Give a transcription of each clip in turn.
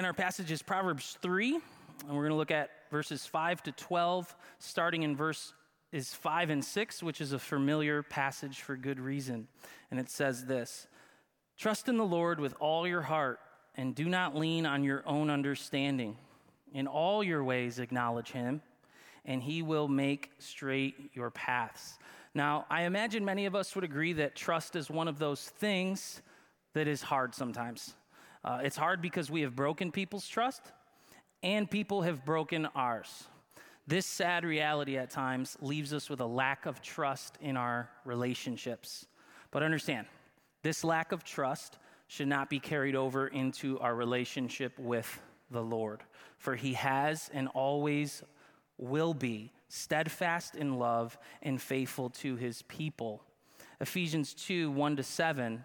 Again, our passage is Proverbs 3, and we're going to look at verses 5 to 12, starting in verse is 5 and 6, which is a familiar passage for good reason. And it says this Trust in the Lord with all your heart, and do not lean on your own understanding. In all your ways, acknowledge him, and he will make straight your paths. Now, I imagine many of us would agree that trust is one of those things that is hard sometimes. Uh, it's hard because we have broken people's trust and people have broken ours. This sad reality at times leaves us with a lack of trust in our relationships. But understand, this lack of trust should not be carried over into our relationship with the Lord, for He has and always will be steadfast in love and faithful to His people. Ephesians 2 1 to 7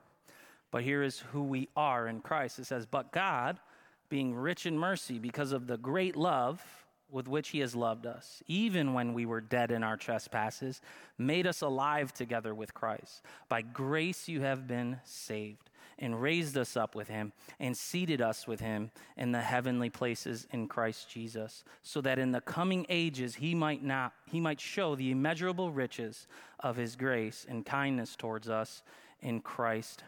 But here is who we are in Christ. It says, But God, being rich in mercy because of the great love with which he has loved us, even when we were dead in our trespasses, made us alive together with Christ. By grace you have been saved, and raised us up with him, and seated us with him in the heavenly places in Christ Jesus, so that in the coming ages he might not he might show the immeasurable riches of his grace and kindness towards us in Christ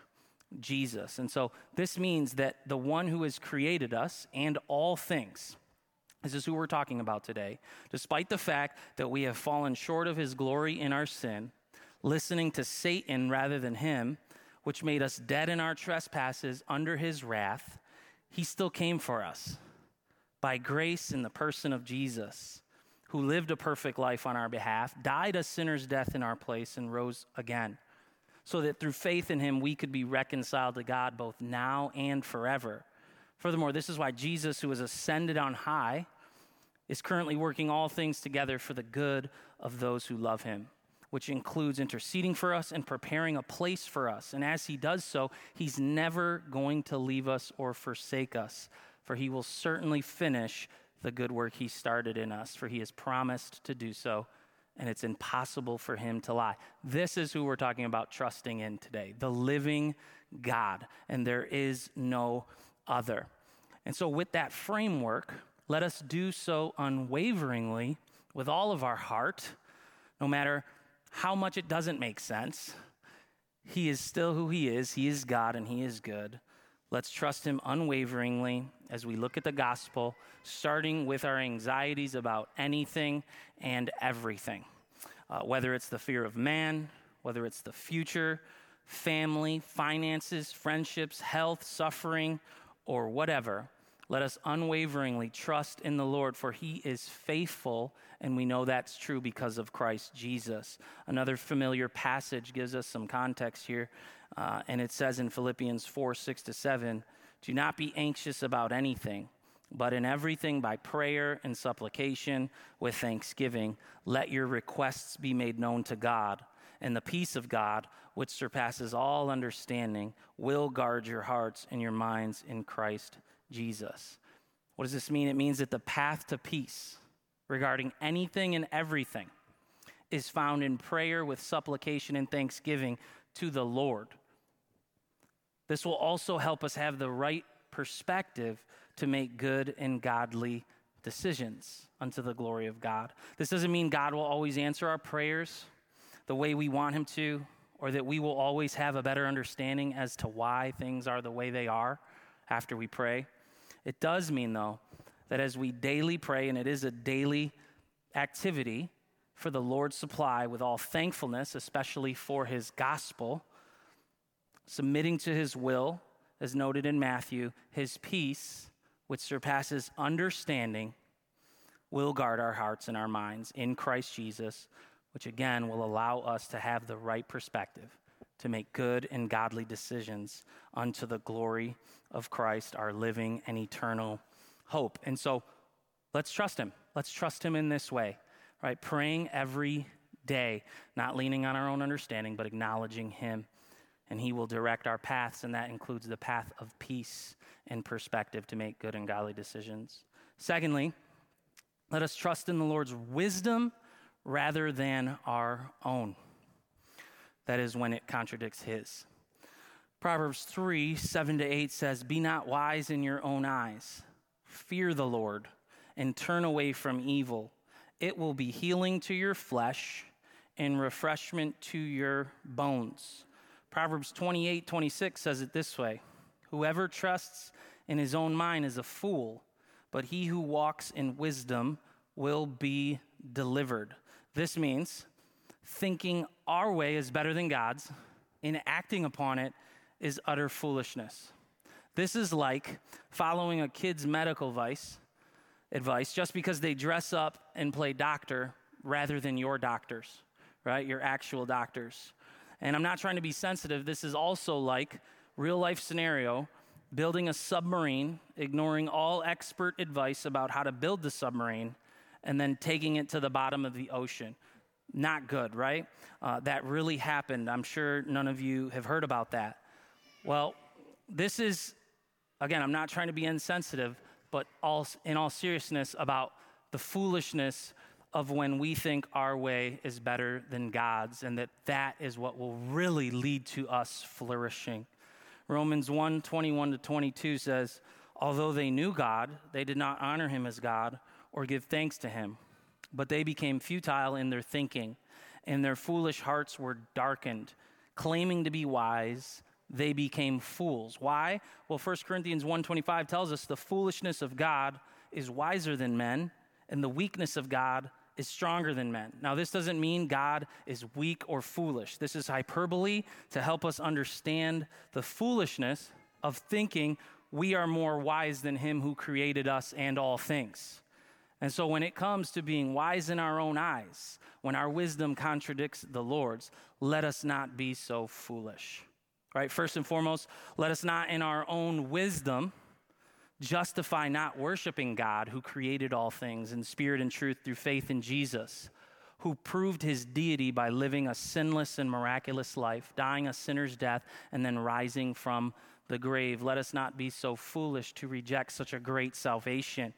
Jesus. And so this means that the one who has created us and all things, this is who we're talking about today, despite the fact that we have fallen short of his glory in our sin, listening to Satan rather than him, which made us dead in our trespasses under his wrath, he still came for us by grace in the person of Jesus, who lived a perfect life on our behalf, died a sinner's death in our place, and rose again so that through faith in him we could be reconciled to God both now and forever. Furthermore, this is why Jesus, who is ascended on high, is currently working all things together for the good of those who love him, which includes interceding for us and preparing a place for us. And as he does so, he's never going to leave us or forsake us, for he will certainly finish the good work he started in us, for he has promised to do so and it's impossible for him to lie. This is who we're talking about trusting in today the living God, and there is no other. And so, with that framework, let us do so unwaveringly with all of our heart, no matter how much it doesn't make sense. He is still who He is. He is God and He is good. Let's trust Him unwaveringly as we look at the gospel, starting with our anxieties about anything and everything. Uh, whether it's the fear of man, whether it's the future, family, finances, friendships, health, suffering, or whatever, let us unwaveringly trust in the Lord, for he is faithful, and we know that's true because of Christ Jesus. Another familiar passage gives us some context here, uh, and it says in Philippians 4 6 to 7 Do not be anxious about anything, but in everything by prayer and supplication with thanksgiving, let your requests be made known to God, and the peace of God, which surpasses all understanding, will guard your hearts and your minds in Christ Jesus. What does this mean? It means that the path to peace regarding anything and everything is found in prayer with supplication and thanksgiving to the Lord. This will also help us have the right perspective to make good and godly decisions unto the glory of God. This doesn't mean God will always answer our prayers the way we want Him to, or that we will always have a better understanding as to why things are the way they are after we pray. It does mean, though, that as we daily pray, and it is a daily activity for the Lord's supply with all thankfulness, especially for His gospel, submitting to His will, as noted in Matthew, His peace, which surpasses understanding, will guard our hearts and our minds in Christ Jesus, which again will allow us to have the right perspective to make good and godly decisions unto the glory of Christ, our living and eternal hope. And so, Let's trust him. Let's trust him in this way, right? Praying every day, not leaning on our own understanding, but acknowledging him. And he will direct our paths, and that includes the path of peace and perspective to make good and godly decisions. Secondly, let us trust in the Lord's wisdom rather than our own. That is when it contradicts his. Proverbs 3 7 to 8 says, Be not wise in your own eyes. Fear the Lord and turn away from evil. It will be healing to your flesh and refreshment to your bones. Proverbs 28 26 says it this way Whoever trusts in his own mind is a fool, but he who walks in wisdom will be delivered. This means thinking our way is better than God's and acting upon it is utter foolishness. This is like following a kid's medical advice, advice just because they dress up and play doctor rather than your doctors, right? Your actual doctors. And I'm not trying to be sensitive. This is also like real life scenario building a submarine, ignoring all expert advice about how to build the submarine, and then taking it to the bottom of the ocean. Not good, right? Uh, that really happened. I'm sure none of you have heard about that. Well, this is, again, I'm not trying to be insensitive, but all, in all seriousness, about the foolishness of when we think our way is better than God's, and that that is what will really lead to us flourishing. Romans 1 21 to 22 says, Although they knew God, they did not honor him as God or give thanks to him, but they became futile in their thinking, and their foolish hearts were darkened. Claiming to be wise, they became fools. Why? Well, 1 Corinthians 1:25 tells us the foolishness of God is wiser than men, and the weakness of God is stronger than men. Now, this doesn't mean God is weak or foolish. This is hyperbole to help us understand the foolishness of thinking we are more wise than Him who created us and all things. And so, when it comes to being wise in our own eyes, when our wisdom contradicts the Lord's, let us not be so foolish. Right? First and foremost, let us not in our own wisdom justify not worshiping God who created all things in spirit and truth through faith in Jesus, who proved his deity by living a sinless and miraculous life, dying a sinner's death, and then rising from the grave. Let us not be so foolish to reject such a great salvation.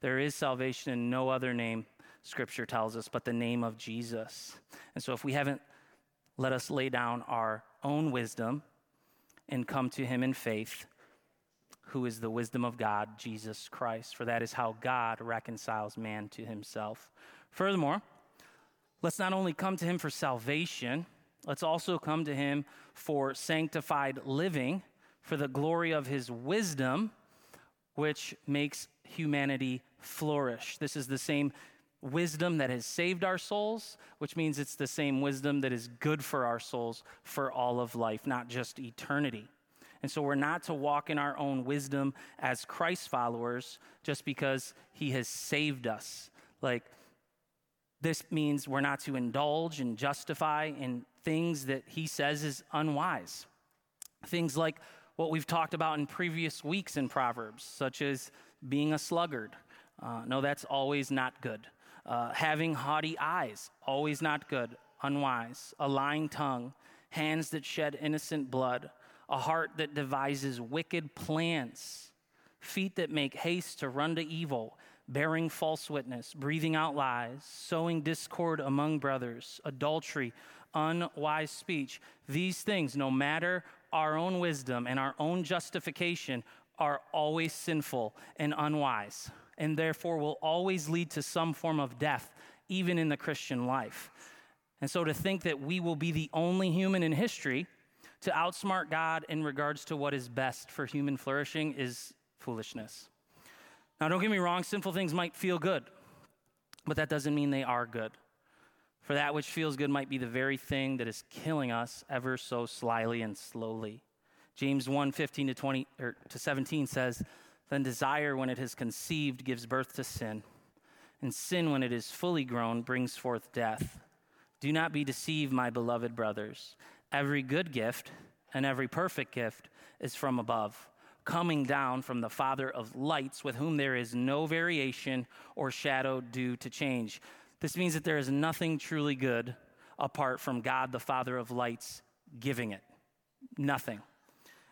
There is salvation in no other name, scripture tells us, but the name of Jesus. And so if we haven't, let us lay down our own wisdom and come to him in faith who is the wisdom of God, Jesus Christ, for that is how God reconciles man to himself. Furthermore, let's not only come to him for salvation, let's also come to him for sanctified living, for the glory of his wisdom, which makes humanity flourish. This is the same wisdom that has saved our souls, which means it's the same wisdom that is good for our souls for all of life, not just eternity. And so we're not to walk in our own wisdom as Christ followers just because he has saved us. Like, this means we're not to indulge and justify in things that he says is unwise. Things like what we've talked about in previous weeks in Proverbs, such as being a sluggard. Uh, no, that's always not good. Uh, having haughty eyes, always not good, unwise. A lying tongue, hands that shed innocent blood a heart that devises wicked plans, feet that make haste to run to evil, bearing false witness, breathing out lies, sowing discord among brothers, adultery, unwise speech. These things, no matter our own wisdom and our own justification, are always sinful and unwise, and therefore will always lead to some form of death, even in the Christian life. And so to think that we will be the only human in history to outsmart God in regards to what is best for human flourishing is foolishness. Now, don't get me wrong, sinful things might feel good, but that doesn't mean they are good. For that which feels good might be the very thing that is killing us ever so slyly and slowly. James 1 15 to, 20, or to 17 says, Then desire, when it has conceived, gives birth to sin, and sin, when it is fully grown, brings forth death. Do not be deceived, my beloved brothers. Every good gift and every perfect gift is from above, coming down from the Father of lights, with whom there is no variation or shadow due to change. This means that there is nothing truly good apart from God, the Father of lights, giving it. Nothing.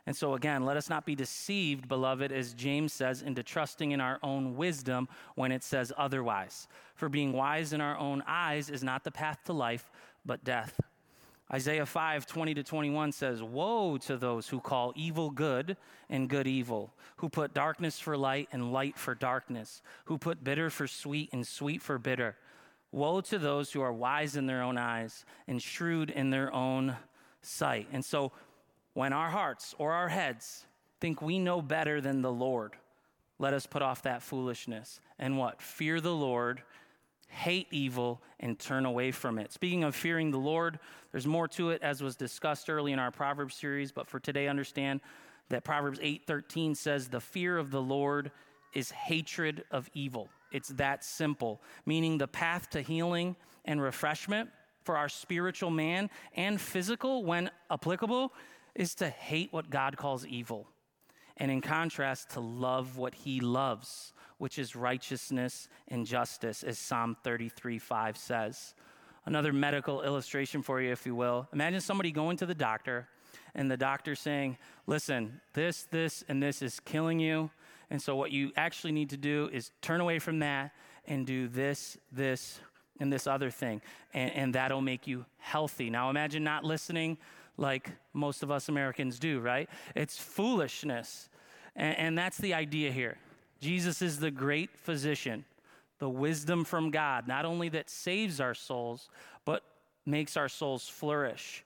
And so, again, let us not be deceived, beloved, as James says, into trusting in our own wisdom when it says otherwise. For being wise in our own eyes is not the path to life, but death. Isaiah 5 20 to 21 says, Woe to those who call evil good and good evil, who put darkness for light and light for darkness, who put bitter for sweet and sweet for bitter. Woe to those who are wise in their own eyes and shrewd in their own sight. And so, when our hearts or our heads think we know better than the Lord, let us put off that foolishness and what? Fear the Lord, hate evil, and turn away from it. Speaking of fearing the Lord, there's more to it as was discussed early in our Proverbs series, but for today, understand that Proverbs 8:13 says, "The fear of the Lord is hatred of evil." It's that simple, meaning the path to healing and refreshment for our spiritual man and physical, when applicable, is to hate what God calls evil. And in contrast, to love what he loves, which is righteousness and justice, as Psalm 33 5 says. Another medical illustration for you, if you will. Imagine somebody going to the doctor and the doctor saying, Listen, this, this, and this is killing you. And so, what you actually need to do is turn away from that and do this, this, and this other thing. And, and that'll make you healthy. Now, imagine not listening like most of us Americans do, right? It's foolishness. And, and that's the idea here. Jesus is the great physician, the wisdom from God, not only that saves our souls, but makes our souls flourish.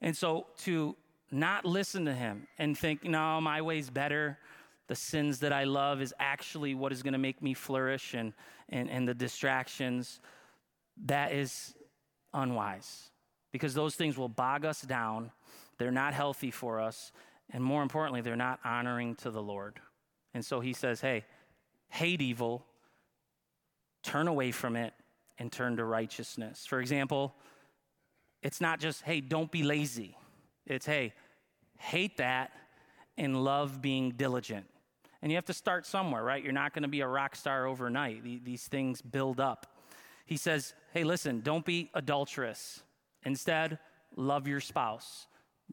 And so to not listen to him and think, no, my way's better, the sins that I love is actually what is going to make me flourish, and, and, and the distractions, that is unwise because those things will bog us down. They're not healthy for us. And more importantly, they're not honoring to the Lord. And so he says, hey, hate evil, turn away from it, and turn to righteousness. For example, it's not just, hey, don't be lazy. It's, hey, hate that and love being diligent. And you have to start somewhere, right? You're not going to be a rock star overnight. These things build up. He says, hey, listen, don't be adulterous. Instead, love your spouse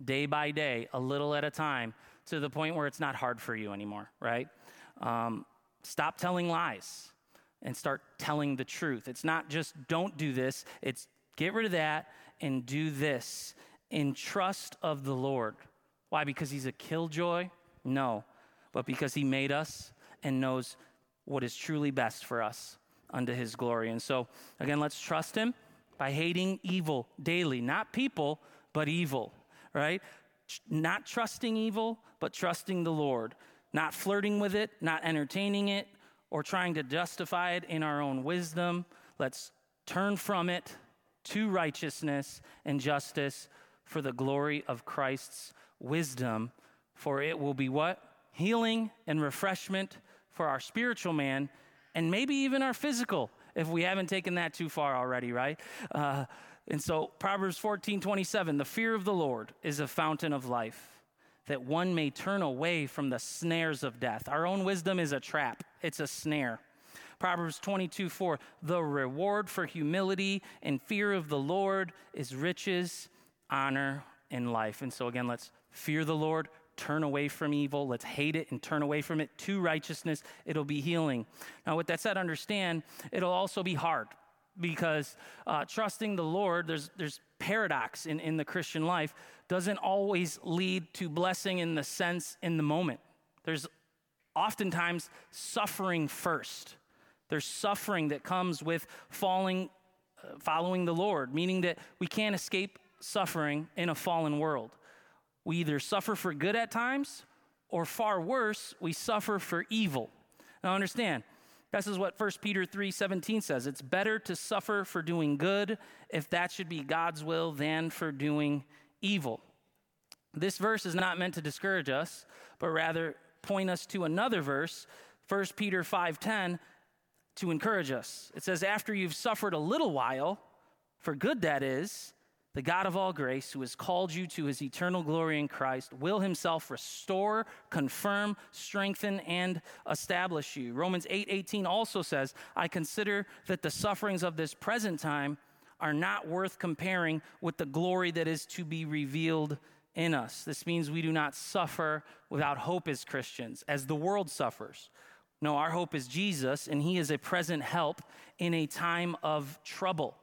day by day, a little at a time, to the point where it's not hard for you anymore, right? Um, stop telling lies and start telling the truth. It's not just don't do this, it's get rid of that and do this in trust of the Lord. Why? Because He's a killjoy? No, but because He made us and knows what is truly best for us unto His glory. And so, again, let's trust Him by hating evil daily, not people, but evil, right? Not trusting evil, but trusting the Lord, not flirting with it, not entertaining it, or trying to justify it in our own wisdom. Let's turn from it to righteousness and justice for the glory of Christ's wisdom, for it will be what? Healing and refreshment for our spiritual man and maybe even our physical if we haven't taken that too far already, right? Uh, and so, Proverbs 14 27, the fear of the Lord is a fountain of life, that one may turn away from the snares of death. Our own wisdom is a trap, it's a snare. Proverbs 22 4, the reward for humility and fear of the Lord is riches, honor, and life. And so, again, let's fear the Lord, turn away from evil. Let's hate it and turn away from it to righteousness. It'll be healing. Now, with that said, understand it'll also be hard because uh, trusting the Lord, there's, there's paradox in, in the Christian life, doesn't always lead to blessing in the sense in the moment. There's oftentimes suffering first. There's suffering that comes with falling, uh, following the Lord, meaning that we can't escape suffering in a fallen world. We either suffer for good at times, or far worse, we suffer for evil. Now understand, this is what 1 Peter 3 17 says. It's better to suffer for doing good, if that should be God's will, than for doing evil. This verse is not meant to discourage us, but rather point us to another verse, 1 Peter 5:10, to encourage us. It says, After you've suffered a little while, for good that is, the God of all grace, who has called you to his eternal glory in Christ, will himself restore, confirm, strengthen, and establish you. Romans 8 18 also says, I consider that the sufferings of this present time are not worth comparing with the glory that is to be revealed in us. This means we do not suffer without hope as Christians, as the world suffers. No, our hope is Jesus, and he is a present help in a time of trouble.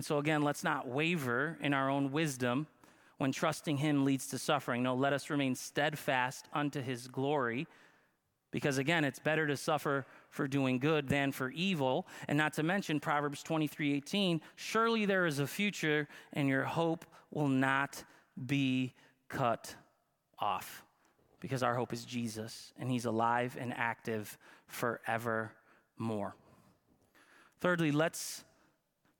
And so, again, let's not waver in our own wisdom when trusting Him leads to suffering. No, let us remain steadfast unto His glory. Because again, it's better to suffer for doing good than for evil. And not to mention Proverbs 23 18, surely there is a future, and your hope will not be cut off. Because our hope is Jesus, and He's alive and active forevermore. Thirdly, let's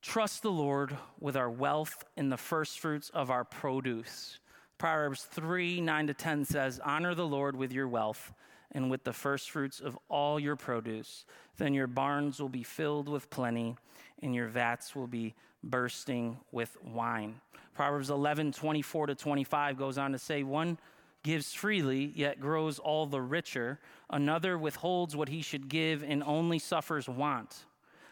Trust the Lord with our wealth in the first fruits of our produce. Proverbs 3 9 to 10 says, Honor the Lord with your wealth and with the first fruits of all your produce. Then your barns will be filled with plenty, and your vats will be bursting with wine. Proverbs 11 24 to 25 goes on to say, One gives freely, yet grows all the richer. Another withholds what he should give and only suffers want.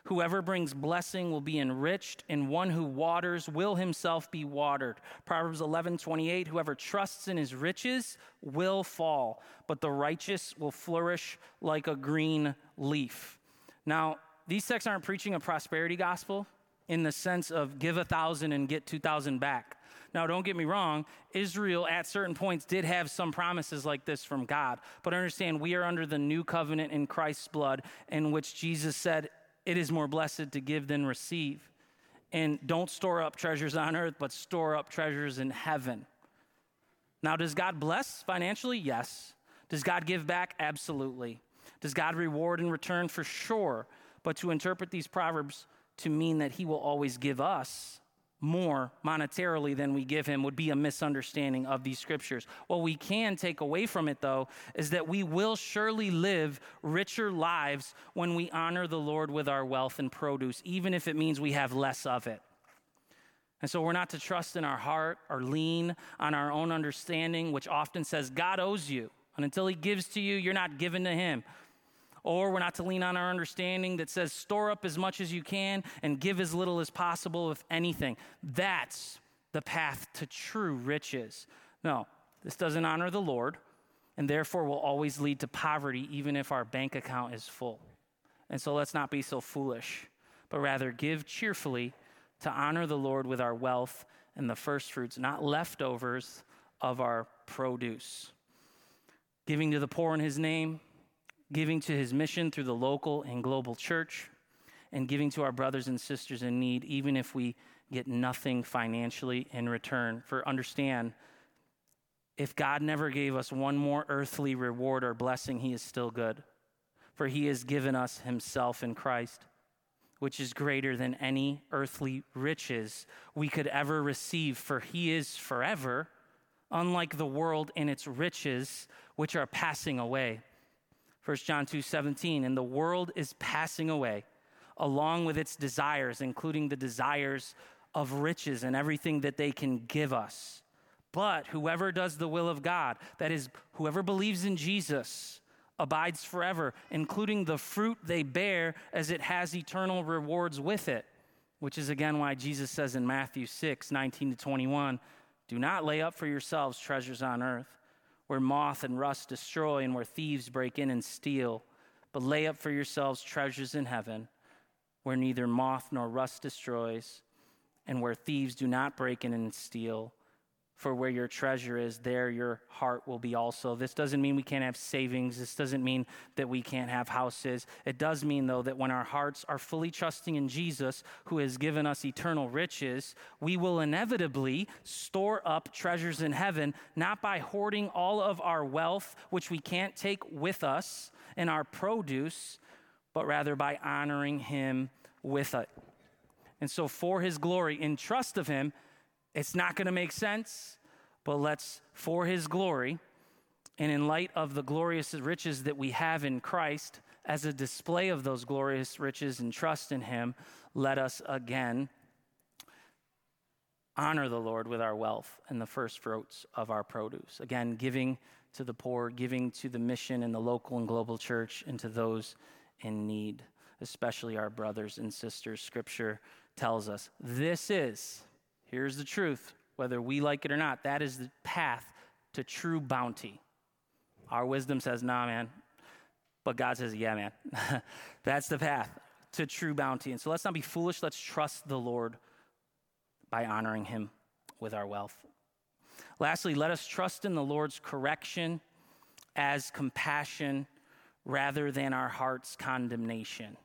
Whoever brings blessing will be enriched, and one who waters will himself be watered. Proverbs 11 28 Whoever trusts in his riches will fall, but the righteous will flourish like a green leaf. Now, these texts aren't preaching a prosperity gospel in the sense of give a thousand and get 2,000 back. Now, don't get me wrong, Israel at certain points did have some promises like this from God. But understand, we are under the new covenant in Christ's blood, in which Jesus said, it is more blessed to give than receive. And don't store up treasures on earth, but store up treasures in heaven. Now, does God bless financially? Yes. Does God give back? Absolutely. Does God reward in return? For sure. But to interpret these proverbs to mean that He will always give us more monetarily than we give him would be a misunderstanding of these scriptures. What we can take away from it, though, is that we will surely live richer lives when we honor the Lord with our wealth and produce, even if it means we have less of it. And so we're not to trust in our heart or lean on our own understanding, which often says God owes you. And until he gives to you, you're not given to him. Or we're not to lean on our understanding that says store up as much as you can and give as little as possible, if anything. That's the path to true riches. No, this doesn't honor the Lord and therefore will always lead to poverty, even if our bank account is full. And so let's not be so foolish, but rather give cheerfully to honor the Lord with our wealth and the first fruits, not leftovers of our produce. Giving to the poor in his name, giving to his mission through the local and global church, and giving to our brothers and sisters in need, even if we get nothing financially in return. For understand, if God never gave us one more earthly reward or blessing, he is still good. For he has given us himself in Christ, which is greater than any earthly riches we could ever receive, for he is forever, unlike the world and its riches, which are passing away. 1 John 2 17, and the world is passing away along with its desires, including the desires of riches and everything that they can give us. But whoever does the will of God, that is, whoever believes in Jesus, abides forever, including the fruit they bear as it has eternal rewards with it. Which is again why Jesus says in Matthew 6 19 to 21, Do not lay up for yourselves treasures on earth where moth and rust destroy and where thieves break in and steal. But lay up for yourselves treasures in heaven, where neither moth nor rust destroys, and where thieves do not break in and steal. For where your treasure is, there your heart will be also. This doesn't mean we can't have savings. This doesn't mean that we can't have houses. It does mean, though, that when our hearts are fully trusting in Jesus, who has given us eternal riches, we will inevitably store up treasures in heaven, not by hoarding all of our wealth, which we can't take with us, and our produce, but rather by honoring Him with it. And so, for His glory, in trust of Him, it's not going to make sense, but let's, for his glory, and in light of the glorious riches that we have in Christ, as a display of those glorious riches and trust in him, let us again honor the Lord with our wealth and the first fruits of our produce. Again, giving to the poor, giving to the mission in the local and global church, and to those in need, especially our brothers and sisters. Scripture tells us this is, here's the truth, whether we like it or not, that is the path to true bounty. Our wisdom says, nah, man. But God says, yeah, man. That's the path to true bounty. And so let's not be foolish. Let's trust the Lord by honoring him with our wealth. Lastly, let us trust in the Lord's correction as compassion rather than our heart's condemnation.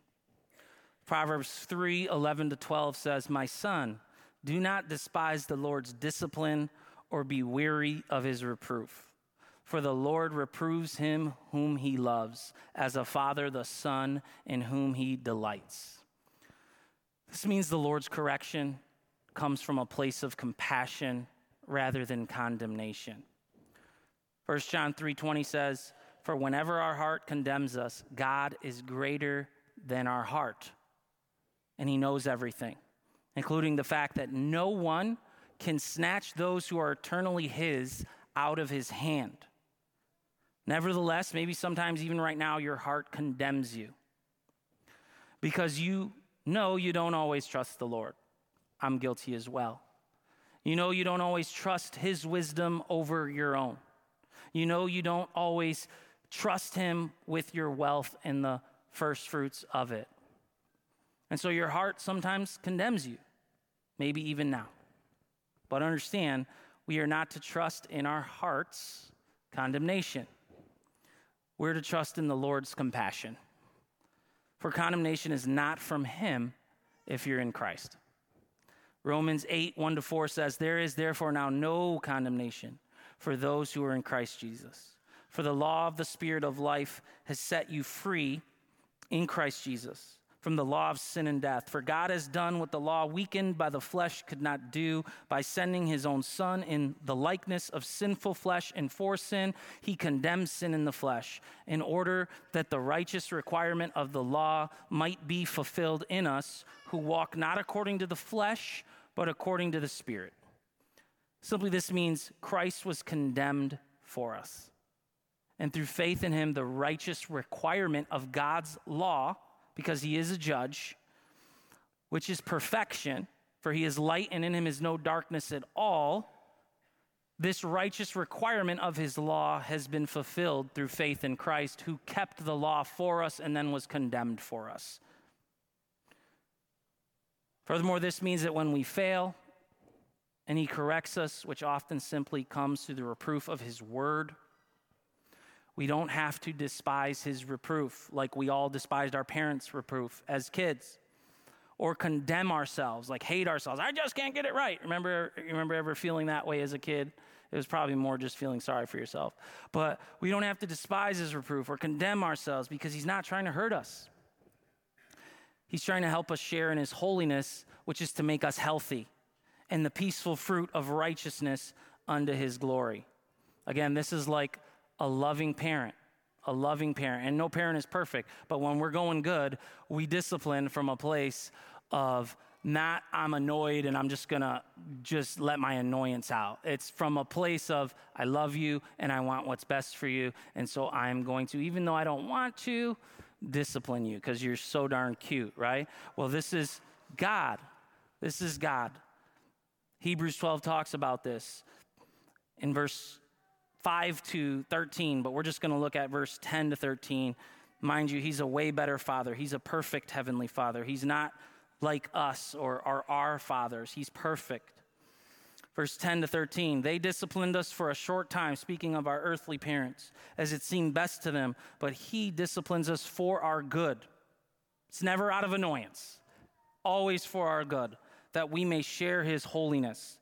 Proverbs 3 11 to 12 says, My son, do not despise the Lord's discipline or be weary of his reproof. For the Lord reproves him whom he loves, as a father the son in whom he delights. This means the Lord's correction comes from a place of compassion rather than condemnation. 1 John 3:20 says, "For whenever our heart condemns us, God is greater than our heart, and he knows everything, including the fact that no one can snatch those who are eternally his out of his hand." Nevertheless, maybe sometimes even right now your heart condemns you because you know you don't always trust the Lord. I'm guilty as well. You know, you don't always trust His wisdom over your own. You know, you don't always trust Him with your wealth and the first fruits of it. And so your heart sometimes condemns you, maybe even now. But understand, we are not to trust in our hearts condemnation. We're to trust in the Lord's compassion. For condemnation is not from Him if you're in Christ. Romans 8, 1 to 4 says, There is therefore now no condemnation for those who are in Christ Jesus. For the law of the Spirit of life has set you free in Christ Jesus from the law of sin and death. For God has done what the law, weakened by the flesh, could not do by sending his own Son in the likeness of sinful flesh. And for sin, he condemned sin in the flesh, in order that the righteous requirement of the law might be fulfilled in us who walk not according to the flesh but according to the Spirit. Simply, this means Christ was condemned for us. And through faith in him, the righteous requirement of God's law, because he is a judge, which is perfection, for he is light and in him is no darkness at all. This righteous requirement of his law has been fulfilled through faith in Christ, who kept the law for us and then was condemned for us. Furthermore, this means that when we fail and He corrects us, which often simply comes through the reproof of His word, we don't have to despise His reproof like we all despised our parents' reproof as kids or condemn ourselves, like hate ourselves. I just can't get it right. Remember, remember ever feeling that way as a kid? It was probably more just feeling sorry for yourself. But we don't have to despise his reproof or condemn ourselves because he's not trying to hurt us. He's trying to help us share in His holiness, which is to make us healthy, and the peaceful fruit of righteousness unto His glory. Again, this is like a loving parent, a loving parent. And no parent is perfect, but when we're going good, we discipline from a place of not I'm annoyed and I'm just gonna just let my annoyance out. It's from a place of I love you and I want what's best for you. And so I'm going to, even though I don't want to, discipline you because you're so darn cute, right? Well, this is God. This is God. Hebrews 12 talks about this in verse 5 to 13, but we're just going to look at verse 10 to 13. Mind you, he's a way better father. He's a perfect heavenly father. He's not like us or, our fathers, he's perfect. Verse 10 to 13, they disciplined us for a short time, speaking of our earthly parents, as it seemed best to them, but he disciplines us for our good. It's never out of annoyance, always for our good, that we may share his holiness.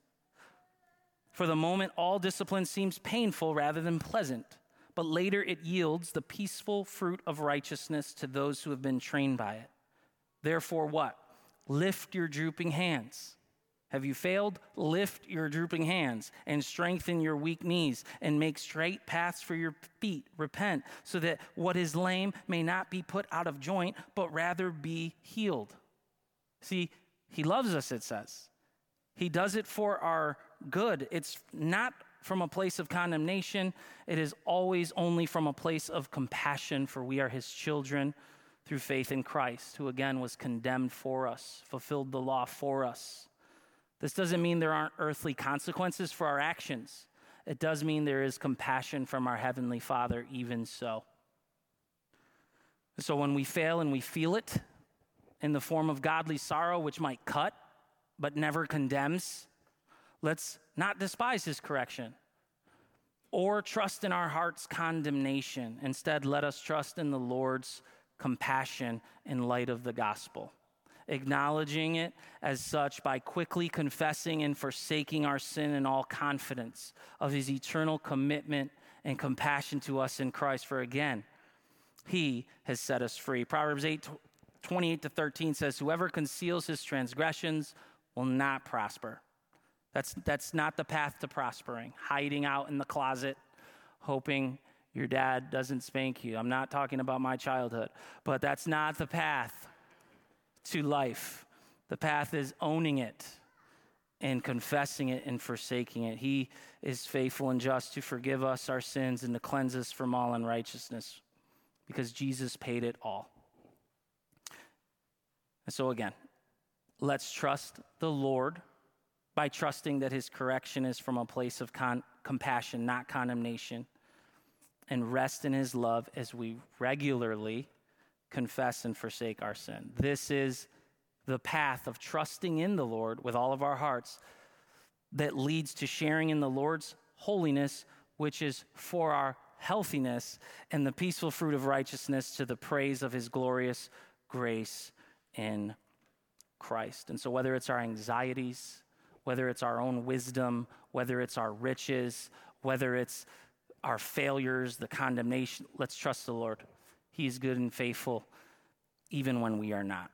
For the moment, all discipline seems painful rather than pleasant, but later it yields the peaceful fruit of righteousness to those who have been trained by it. Therefore, what? Lift your drooping hands have you failed? Lift your drooping hands and strengthen your weak knees and make straight paths for your feet. Repent so that what is lame may not be put out of joint, but rather be healed. See, he loves us, it says. He does it for our good. It's not from a place of condemnation, it is always only from a place of compassion, for we are His children through faith in Christ, who again was condemned for us, fulfilled the law for us. This doesn't mean there aren't earthly consequences for our actions. It does mean there is compassion from our Heavenly Father, even so. So when we fail and we feel it in the form of godly sorrow, which might cut but never condemns, let's not despise His correction or trust in our heart's condemnation. Instead, let us trust in the Lord's compassion in light of the gospel acknowledging it as such by quickly confessing and forsaking our sin in all confidence of his eternal commitment and compassion to us in Christ. For again, he has set us free. Proverbs 8 28 to 13 says, Whoever conceals his transgressions will not prosper. That's, that's not the path to prospering. Hiding out in the closet, hoping your dad doesn't spank you. I'm not talking about my childhood, but that's not the path to life. The path is owning it and confessing it and forsaking it. He is faithful and just to forgive us our sins and to cleanse us from all unrighteousness because Jesus paid it all. And so, again, let's trust the Lord by trusting that his correction is from a place of con- compassion, not condemnation, and rest in his love as we regularly confess and forsake our sin. This is the path of trusting in the Lord with all of our hearts that leads to sharing in the Lord's holiness, which is for our healthiness and the peaceful fruit of righteousness to the praise of his glorious grace in Christ. And so, whether it's our anxieties, whether it's our own wisdom, whether it's our riches, whether it's our failures, the condemnation, let's trust the Lord. He is good and faithful even when we are not.